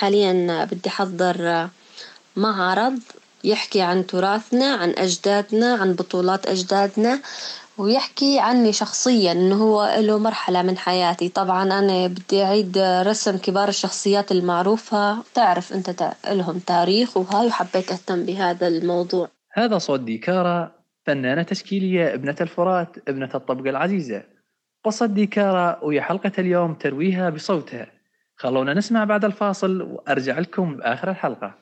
حاليا بدي أحضر معرض يحكي عن تراثنا عن أجدادنا عن بطولات أجدادنا ويحكي عني شخصيا إنه هو إله مرحلة من حياتي، طبعا أنا بدي أعيد رسم كبار الشخصيات المعروفة. تعرف إنت إلهم تاريخ وهاي وحبيت أهتم بهذا الموضوع. هذا صوت ديكارا فنانة تشكيلية ابنة الفرات ابنة الطبقة العزيزة. قصة ديكارا ويا حلقة اليوم ترويها بصوتها. خلونا نسمع بعد الفاصل وأرجع لكم بآخر الحلقة.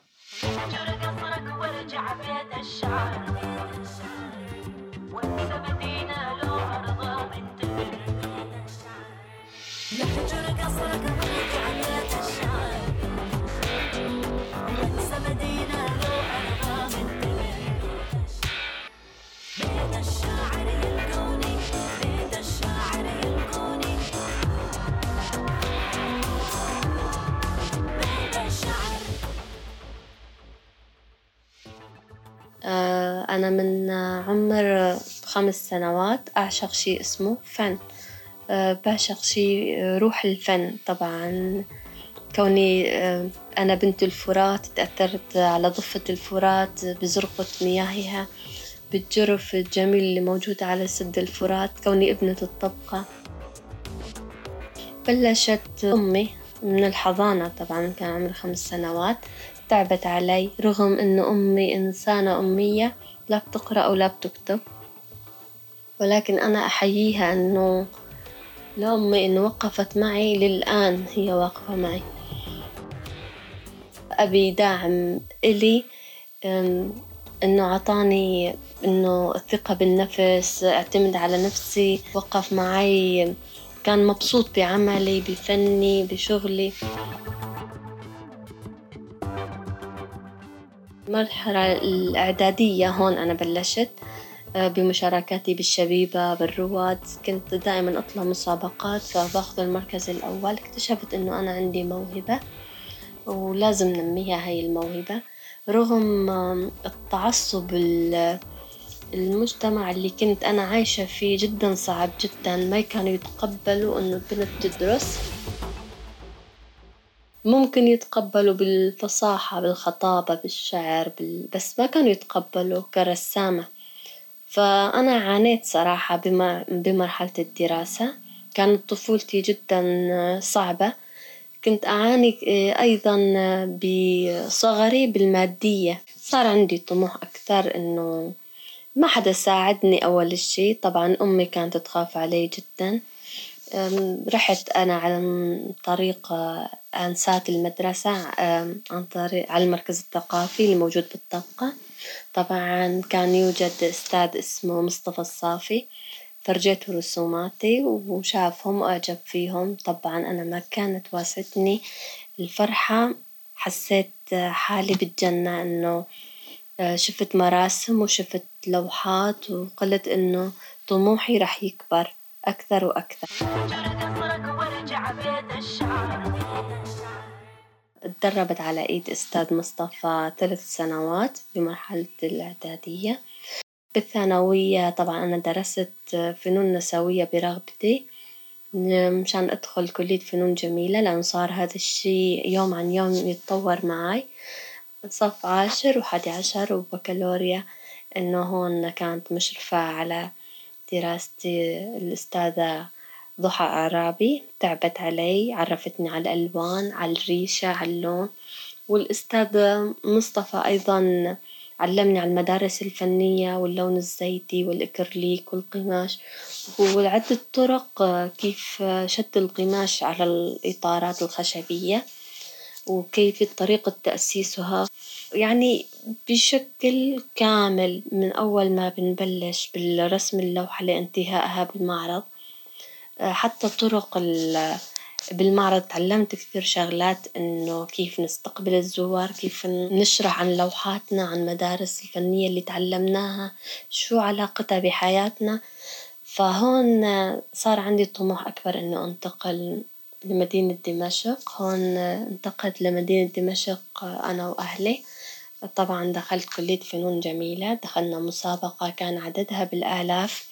أنا من عمر خمس سنوات أعشق شي اسمه فن، آه، بعشق شي روح الفن طبعا. كوني آه، أنا بنت الفرات تأثرت على ضفة الفرات بزرقة مياهها بالجرف الجميل اللي موجود على سد الفرات كوني ابنة الطبقة. بلشت أمي من الحضانة طبعا كان عمري خمس سنوات. تعبت علي رغم إنه أمي إنسانة أمية لا بتقرأ ولا بتكتب، ولكن أنا أحييها إنه لأمي إنه وقفت معي للآن هي واقفة معي، أبي داعم إلي إنه عطاني إنه الثقة بالنفس أعتمد على نفسي. وقف معي كان مبسوط بعملي بفني بشغلي. المرحلة الإعدادية هون أنا بلشت آه، بمشاركاتي بالشبيبة بالرواد. كنت دائما أطلع مسابقات فباخذ المركز الأول. اكتشفت إنه أنا عندي موهبة ولازم ننميها هاي الموهبة. رغم التعصب المجتمع اللي كنت أنا عايشة فيه جدا صعب جدا ما كانوا يتقبلوا إنه البنت تدرس. ممكن يتقبلوا بالفصاحة بالخطابة بالشعر بال... بس ما كانوا يتقبلوا كرسامة. فأنا عانيت صراحة بم... بمرحلة الدراسة. كانت طفولتي جدا صعبة. كنت أعاني أيضا بصغري بالمادية. صار عندي طموح أكثر إنه ما حدا ساعدني أول شي طبعا أمي كانت تخاف علي جدا. رحت أنا عن طريق أنسات المدرسة عن طريق على المركز الثقافي اللي موجود بالطبقة، طبعا كان يوجد أستاذ اسمه مصطفى الصافي. فرجيته رسوماتي وشافهم وأعجب فيهم، طبعا أنا ما كانت واستني الفرحة. حسيت حالي بالجنة إنه شفت مراسم وشفت لوحات وقلت إنه طموحي راح يكبر. أكثر وأكثر. تدربت على إيد أستاذ مصطفى ثلاث سنوات بمرحلة الإعدادية. بالثانوية طبعا أنا درست فنون نسوية برغبتي مشان أدخل كلية فنون جميلة لأن صار هذا الشي يوم عن يوم يتطور معي صف عاشر وحادي عشر وبكالوريا إنه هون كانت مشرفة على دراستي الأستاذة ضحى أعرابي تعبت علي عرفتني على الألوان على الريشة على اللون. والأستاذ مصطفى أيضا علمني على المدارس الفنية واللون الزيتي والإكرليك والقماش. وعدة طرق كيف شد القماش على الإطارات الخشبية وكيفية طريقة تأسيسها. يعني بشكل كامل من أول ما بنبلش بالرسم اللوحة لانتهائها بالمعرض. حتى طرق بالمعرض تعلمت كثير شغلات إنه كيف نستقبل الزوار كيف نشرح عن لوحاتنا عن مدارس الفنية اللي تعلمناها شو علاقتها بحياتنا. فهون صار عندي طموح أكبر إنه أنتقل لمدينة دمشق. هون انتقلت لمدينة دمشق أنا وأهلي. طبعا دخلت كلية فنون جميلة دخلنا مسابقة كان عددها بالآلاف.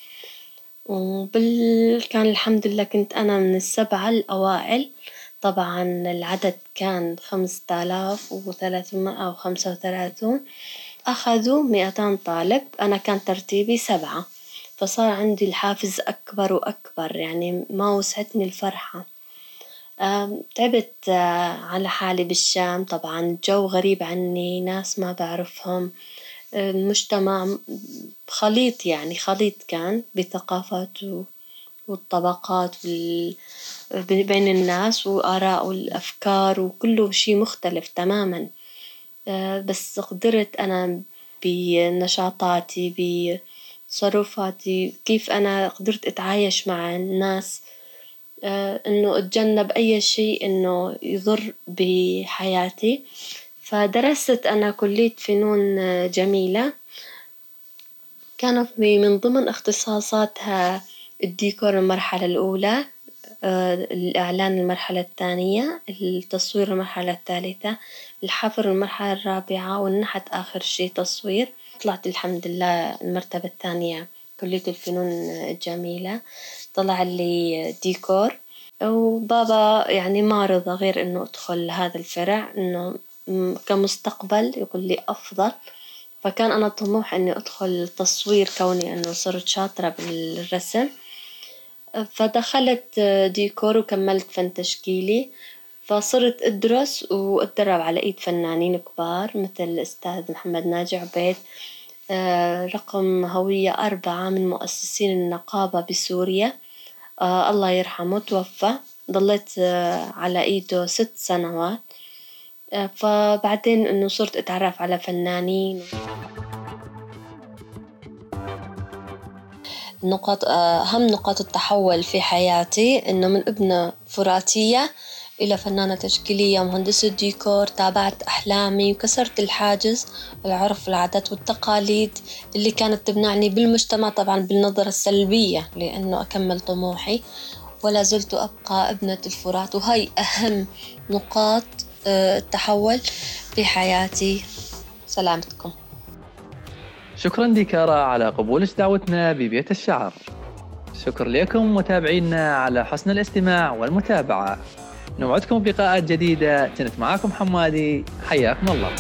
وبال كان الحمد لله كنت أنا من السبعة الأوائل. طبعا العدد كان خمسة آلاف وثلاثمائة وخمسة وثلاثون. أخذوا مئتان طالب. أنا كان ترتيبي سبعة. فصار عندي الحافز أكبر وأكبر يعني ما وسعتني الفرحة. تعبت على حالي بالشام. طبعا الجو غريب عني. ناس ما بعرفهم. مجتمع خليط يعني خليط كان بثقافات والطبقات بين الناس وآراء والأفكار وكله شي مختلف تماما. بس قدرت أنا بنشاطاتي بتصرفاتي كيف أنا قدرت أتعايش مع الناس. إنه أتجنب أي شيء إنه يضر بحياتي، فدرست أنا كلية فنون جميلة، كانت من ضمن اختصاصاتها الديكور المرحلة الأولى الإعلان المرحلة الثانية، التصوير المرحلة الثالثة، الحفر المرحلة الرابعة، والنحت آخر شي تصوير، طلعت الحمد لله المرتبة الثانية كلية الفنون الجميلة، طلع لي ديكور، وبابا يعني ما رضى غير إنه أدخل هذا الفرع إنه كمستقبل يقول لي أفضل، فكان أنا طموح إني أدخل تصوير كوني إنه صرت شاطرة بالرسم، فدخلت ديكور وكملت فن تشكيلي، فصرت أدرس وأتدرب على إيد فنانين كبار مثل الأستاذ محمد ناجي عبيد. رقم هوية أربعة من مؤسسين النقابة بسوريا. الله يرحمه توفى. ضليت على إيده ست سنوات. فبعدين إنه صرت أتعرف على فنانين. نقاط أهم نقاط التحول في حياتي إنه من ابنة فراتية إلى فنانة تشكيلية مهندسة ديكور تابعت أحلامي وكسرت الحاجز العرف العادات والتقاليد اللي كانت تمنعني بالمجتمع طبعا بالنظرة السلبية لأنه أكمل طموحي. ولا زلت أبقى ابنة الفرات وهاي أهم نقاط التحول في حياتي. سلامتكم. شكرا ديكارا على قبولك دعوتنا ببيت الشعر. شكر لكم متابعينا على حسن الاستماع والمتابعة. نوعدكم بلقاءات جديدة. كنت معكم حمادي. حياكم الله.